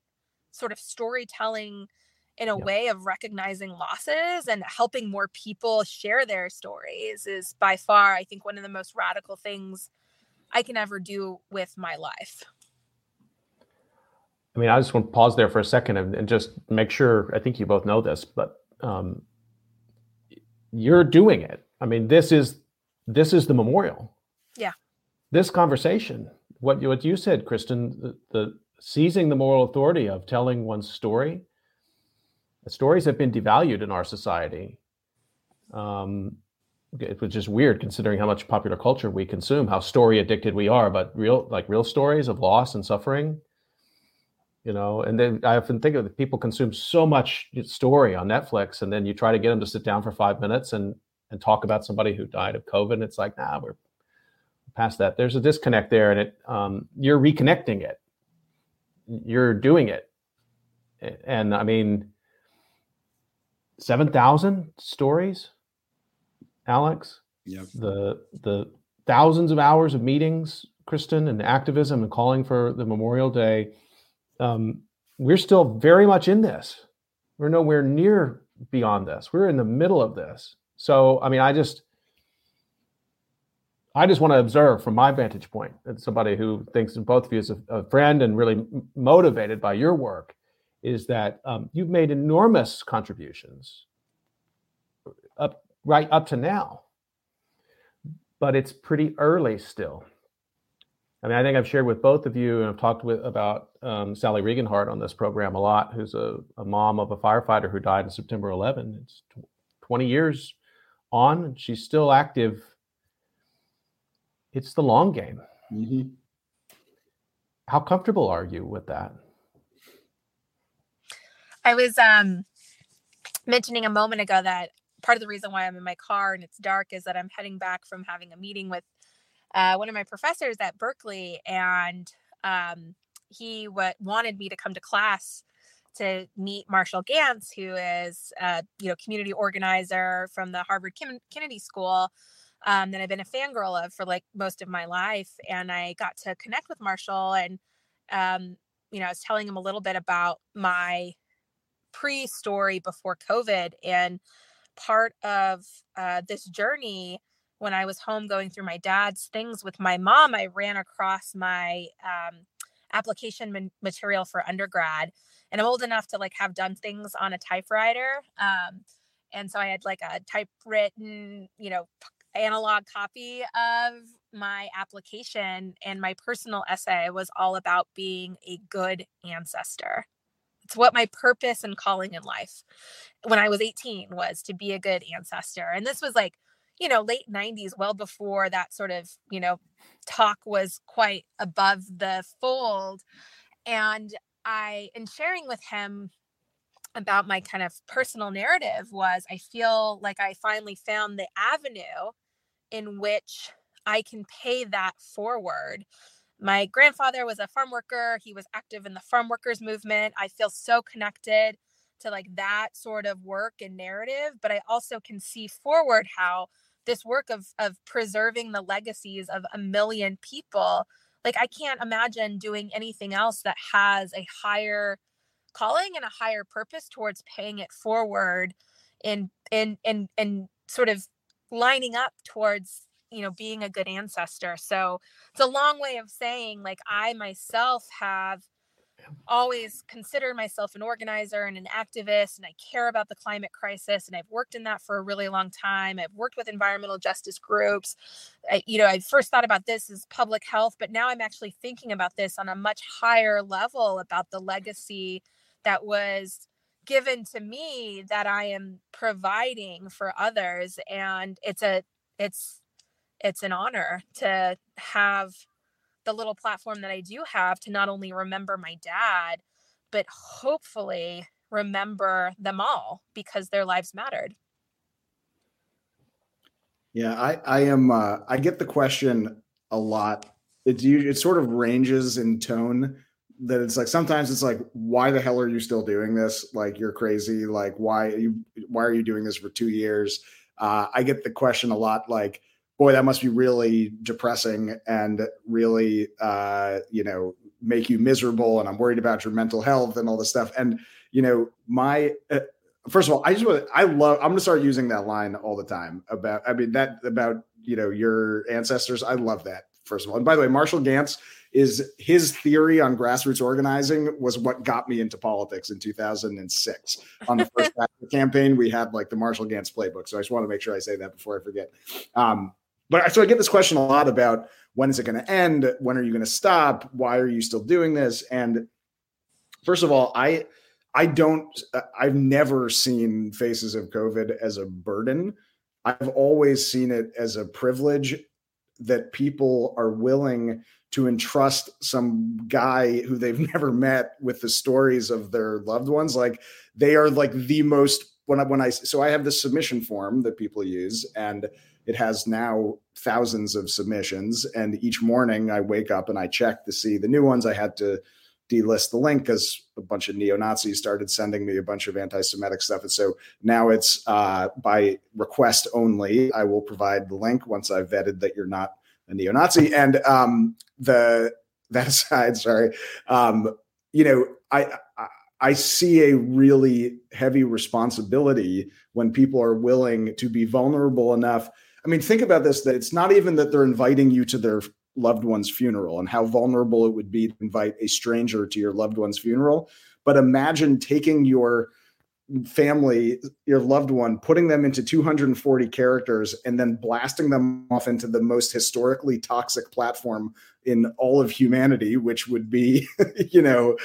sort of storytelling in a yeah. way of recognizing losses and helping more people share their stories is by far I think one of the most radical things I can ever do with my life. I mean, I just want to pause there for a second and, and just make sure I think you both know this, but um, you're doing it. I mean, this is this is the memorial. Yeah. This conversation, what you, what you said, Kristen, the, the seizing the moral authority of telling one's story. Stories have been devalued in our society. Um, which is weird considering how much popular culture we consume, how story addicted we are. But real, like real stories of loss and suffering, you know. And then I often think of people consume so much story on Netflix, and then you try to get them to sit down for five minutes and and talk about somebody who died of COVID, and it's like, nah, we're past that. There's a disconnect there, and it um, you're reconnecting it. You're doing it, and I mean, seven thousand stories Alex. Yep. The the thousands of hours of meetings, Kristen, and activism and calling for the Memorial Day. Um, we're still very much in this. We're nowhere near beyond this. We're in the middle of this. So, I mean, I just, I just want to observe from my vantage point, as somebody who thinks of both of you as a, a friend and really motivated by your work, is that um, you've made enormous contributions up right up to now. But it's pretty early still. I mean, I think I've shared with both of you, and I've talked with about um, Sally Regenhard on this program a lot, who's a, a, mom of a firefighter who died in September 11. It's 20 years on, and she's still active. It's the long game. Mm-hmm. How comfortable are you with that? I was um, mentioning a moment ago that part of the reason why I'm in my car and it's dark is that I'm heading back from having a meeting with uh, one of my professors at Berkeley, and um, he w- wanted me to come to class to meet Marshall Ganz, who is a you know community organizer from the Harvard Kim- Kennedy School. Um, that I've been a fangirl of for like most of my life, and I got to connect with Marshall, and um, you know, I was telling him a little bit about my pre-story before COVID, and part of uh, this journey when I was home going through my dad's things with my mom, I ran across my um, application material for undergrad. And I'm old enough to like have done things on a typewriter. Um, and so I had like a typewritten, you know, analog copy of my application. And my personal essay was all about being a good ancestor. It's what my purpose and calling in life when I was 18 was to be a good ancestor. And this was like, you know, late 90s, well before that sort of, you know, talk was quite above the fold. And I, in sharing with him about my kind of personal narrative, was I feel like I finally found the avenue in which I can pay that forward my grandfather was a farm worker. He was active in the farm workers movement. I feel so connected to like that sort of work and narrative, but I also can see forward how this work of of preserving the legacies of a million people, like I can't imagine doing anything else that has a higher calling and a higher purpose towards paying it forward in in in and sort of lining up towards you know being a good ancestor. So it's a long way of saying like i myself have always considered myself an organizer and an activist and i care about the climate crisis and i've worked in that for a really long time. I've worked with environmental justice groups. I, you know i first thought about this as public health but now i'm actually thinking about this on a much higher level about the legacy that was given to me that i am providing for others and it's a it's it's an honor to have the little platform that I do have to not only remember my dad, but hopefully remember them all because their lives mattered. Yeah, I I am uh, I get the question a lot. It it sort of ranges in tone that it's like sometimes it's like why the hell are you still doing this? Like you're crazy. Like why you why are you doing this for 2 years? Uh, I get the question a lot like boy, that must be really depressing and really, uh, you know, make you miserable. And I'm worried about your mental health and all this stuff. And, you know, my, uh, first of all, I just want I love, I'm going to start using that line all the time about, I mean, that about, you know, your ancestors. I love that first of all. And by the way, Marshall Ganz is his theory on grassroots organizing was what got me into politics in 2006. On the first campaign, we had like the Marshall Ganz playbook. So I just want to make sure I say that before I forget. Um, but so I get this question a lot about when is it going to end? When are you going to stop? Why are you still doing this? And first of all, I I don't uh, I've never seen faces of COVID as a burden. I've always seen it as a privilege that people are willing to entrust some guy who they've never met with the stories of their loved ones like they are like the most when I when I so I have this submission form that people use and it has now thousands of submissions and each morning I wake up and I check to see the new ones I had to delist the link because a bunch of neo Nazis started sending me a bunch of anti Semitic stuff. And so now it's uh, by request only. I will provide the link once I've vetted that you're not a neo Nazi. And um, the that aside, sorry, um, you know, I, I I see a really heavy responsibility when people are willing to be vulnerable enough. I mean, think about this that it's not even that they're inviting you to their loved one's funeral and how vulnerable it would be to invite a stranger to your loved one's funeral. But imagine taking your family, your loved one, putting them into 240 characters and then blasting them off into the most historically toxic platform in all of humanity, which would be, you know,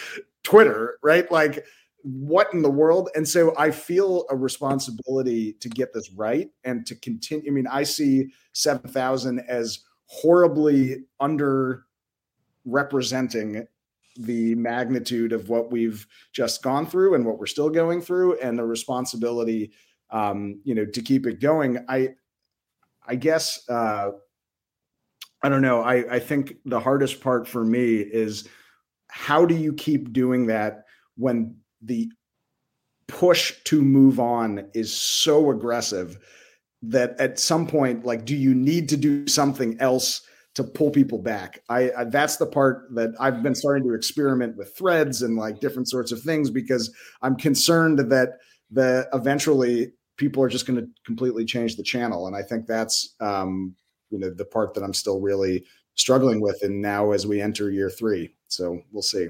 Twitter, right? Like, what in the world? And so I feel a responsibility to get this right and to continue. I mean, I see 7,000 as horribly under representing the magnitude of what we've just gone through and what we're still going through and the responsibility um, you know to keep it going i i guess uh i don't know i i think the hardest part for me is how do you keep doing that when the push to move on is so aggressive that at some point like do you need to do something else to pull people back? I, I, that's the part that i've been starting to experiment with threads and like different sorts of things because i'm concerned that the eventually people are just going to completely change the channel. And i think that's um you know the part that i'm still really struggling with and now as we enter year three. So we'll see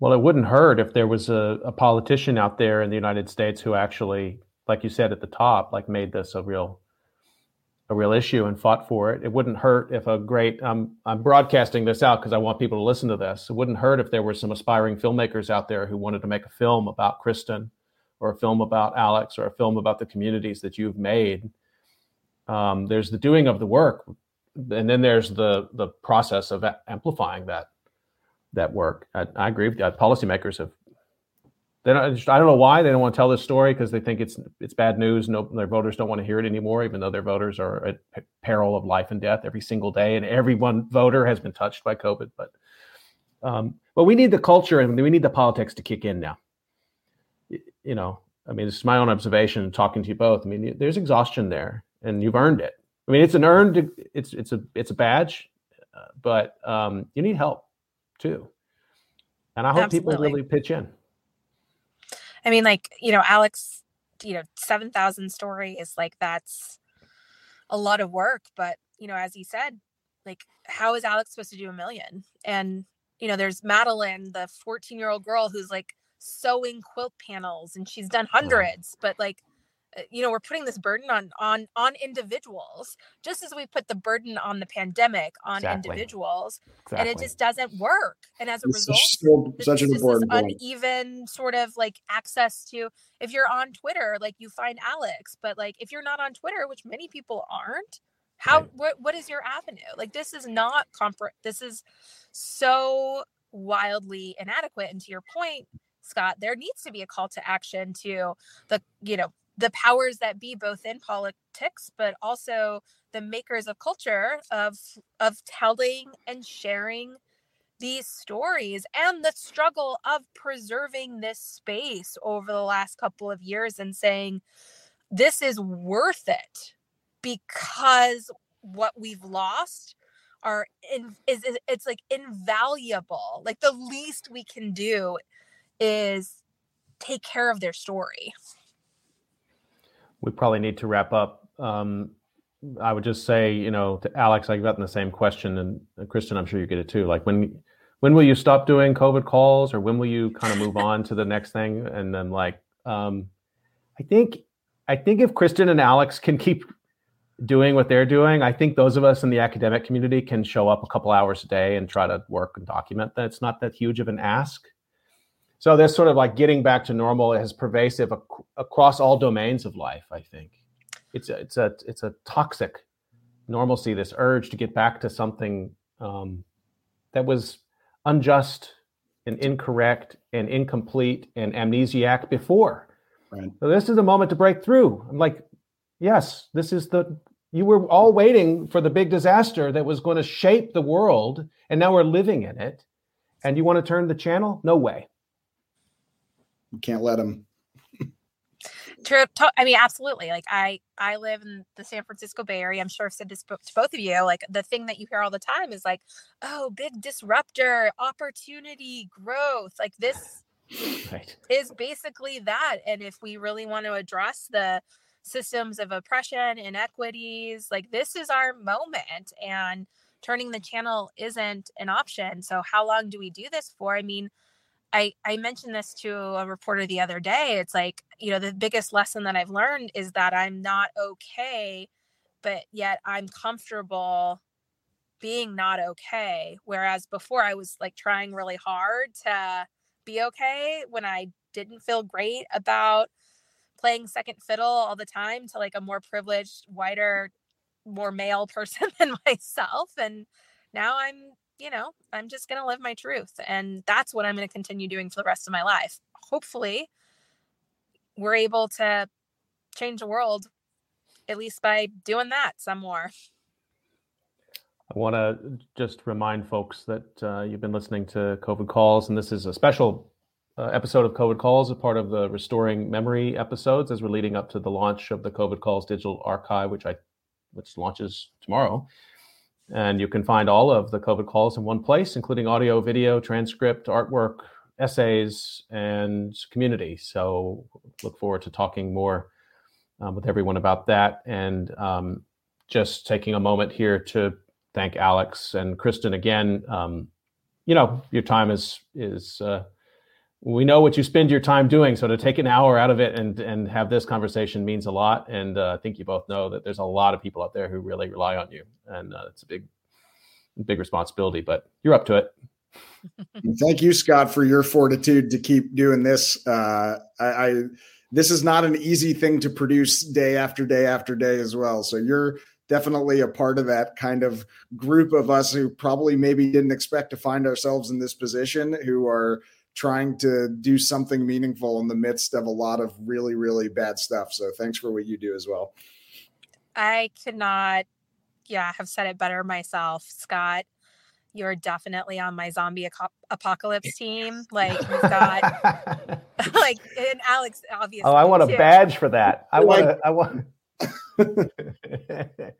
well it wouldn't hurt if there was a, a politician out there in the united states who actually like you said at the top, like made this a real a real issue and fought for it. It wouldn't hurt if a great um, I'm broadcasting this out because I want people to listen to this. It wouldn't hurt if there were some aspiring filmmakers out there who wanted to make a film about Kristen or a film about Alex or a film about the communities that you've made. Um, there's the doing of the work, and then there's the the process of amplifying that that work. I, I agree with you. Policymakers have they don't, I don't know why they don't want to tell this story because they think it's it's bad news. No, their voters don't want to hear it anymore, even though their voters are at peril of life and death every single day, and every one voter has been touched by COVID. But um, but we need the culture and we need the politics to kick in now. You know, I mean, this is my own observation. Talking to you both, I mean, there's exhaustion there, and you've earned it. I mean, it's an earned, it's it's a it's a badge, uh, but um, you need help too. And I hope Absolutely. people really pitch in. I mean, like, you know, Alex, you know, 7,000 story is like, that's a lot of work. But, you know, as he said, like, how is Alex supposed to do a million? And, you know, there's Madeline, the 14 year old girl who's like sewing quilt panels and she's done hundreds, but like, Uh, you know we're putting this burden on on on individuals just as we put the burden on the pandemic on exactly. individuals exactly. and it just doesn't work and as a it's result still such an important uneven sort of like access to if you're on twitter like you find alex but like if you're not on twitter which many people aren't how right. what, what is your avenue like this is not comfort this is so wildly inadequate and to your point Scott, there needs to be a call to action to the, you know, the powers that be both in politics but also the makers of culture of of telling and sharing these stories and the struggle of preserving this space over the last couple of years and saying this is worth it because what we've lost are in, is, is it's like invaluable. Like the least we can do is take care of their story we probably need to wrap up. Um, I would just say, you know, to Alex, I've gotten the same question, and Kristen, I'm sure you get it too. Like when when will you stop doing COVID calls, or when will you kind of move on to the next thing? And then like, um, I think I think if Kristen and Alex can keep doing what they're doing, I think those of us in the academic community can show up a couple hours a day and try to work and document that. It's not that huge of an ask. So this sort of like getting back to normal is pervasive ac- across all domains of life. I think it's a, it's a it's a toxic normalcy. This urge to get back to something um, that was unjust and incorrect and incomplete and amnesiac before. Right. So this is the moment to break through. I'm like, yes, this is the you were all waiting for the big disaster that was going to shape the world, and now we're living in it. And you want to turn the channel? No way. You can't let them True. I mean, absolutely. Like I, I live in the San Francisco Bay Area. I'm sure I've said this to both of you. Like the thing that you hear all the time is like, "Oh, big disruptor, opportunity, growth." Like this right. is basically that. And if we really want to address the systems of oppression, inequities, like this is our moment. And turning the channel isn't an option. So how long do we do this for? I mean I, I mentioned this to a reporter the other day. It's like, you know, the biggest lesson that I've learned is that I'm not okay, but yet I'm comfortable being not okay. Whereas before I was like trying really hard to be okay when I didn't feel great about playing second fiddle all the time to like a more privileged, whiter, more male person than myself. And now I'm you know, I'm just going to live my truth. And that's what I'm going to continue doing for the rest of my life. Hopefully, we're able to change the world at least by doing that some more. I want to just remind folks that uh, you've been listening to COVID Calls, and this is a special uh, episode of COVID Calls, a part of the Restoring Memory episodes as we're leading up to the launch of the COVID Calls digital archive, which I which launches tomorrow. And you can find all of the COVID calls in one place, including audio, video, transcript, artwork, essays, and community. So look forward to talking more um, with everyone about that. And um, just taking a moment here to thank Alex and Kristen again. Um, you know, your time is is uh, we know what you spend your time doing. So to take an hour out of it and and have this conversation means a lot. And uh, I think you both know that there's a lot of people out there who really rely on you, and uh, it's a big big responsibility. But you're up to it. Thank you, Scott, for your fortitude to keep doing this. Uh, I, I this is not an easy thing to produce day after day after day as well. So you're definitely a part of that kind of group of us who probably maybe didn't expect to find ourselves in this position, who are trying to do something meaningful in the midst of a lot of really, really bad stuff. So thanks for what you do as well. I cannot, not, yeah, have said it better myself, Scott. You're definitely on my zombie apocalypse team. Like you've got, like, and Alex obviously. Oh, I want a badge for that. I want. I want.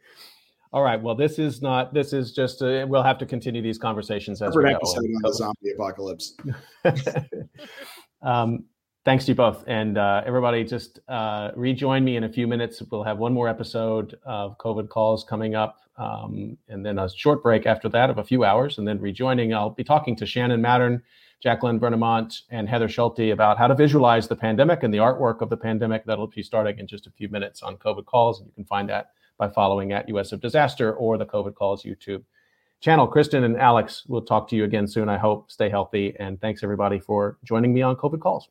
All right. Well, this is not. This is just. A, we'll have to continue these conversations as we go. on the zombie apocalypse. um, thanks to you both, and uh, everybody. Just uh, rejoin me in a few minutes. We'll have one more episode of COVID calls coming up, um, and then a short break after that of a few hours, and then rejoining. I'll be talking to Shannon Mattern. Jacqueline Wernimont, and Heather Schulte about how to visualize the pandemic and the artwork of the pandemic. That'll be starting in just a few minutes on COVID calls, and you can find that by following at US of Disaster or the COVID Calls YouTube channel. Kristen and Alex, we'll talk to you again soon. I hope. Stay healthy. And thanks, everybody, for joining me on COVID Calls.